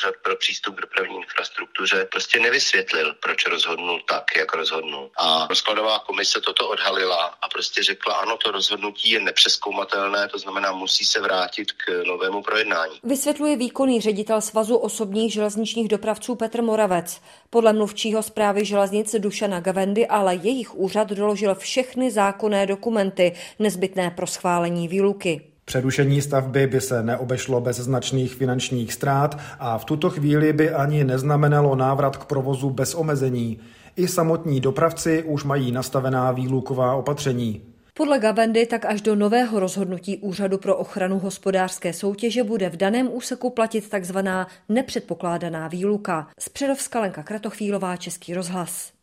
úřad pro přístup k dopravní infrastruktuře prostě nevysvětlil, proč rozhodnul tak, jak rozhodnul. A rozkladová komise toto odhalila a prostě řekla, ano, to rozhodnutí je nepřeskoumatelné, to znamená, musí se vrátit k novému projednání. Vysvětluje výkonný ředitel Svazu osobních železničních dopravců Petr Moravec. Podle mluvčího zprávy železnic Dušana Gavendy ale jejich úřad doložil všechny zákonné dokumenty nezbytné pro schválení výluky. Přerušení stavby by se neobešlo bez značných finančních ztrát a v tuto chvíli by ani neznamenalo návrat k provozu bez omezení. I samotní dopravci už mají nastavená výluková opatření. Podle Gavendy tak až do nového rozhodnutí Úřadu pro ochranu hospodářské soutěže bude v daném úseku platit takzvaná nepředpokládaná výluka. Z Předovska Lenka Kratochvílová, Český rozhlas.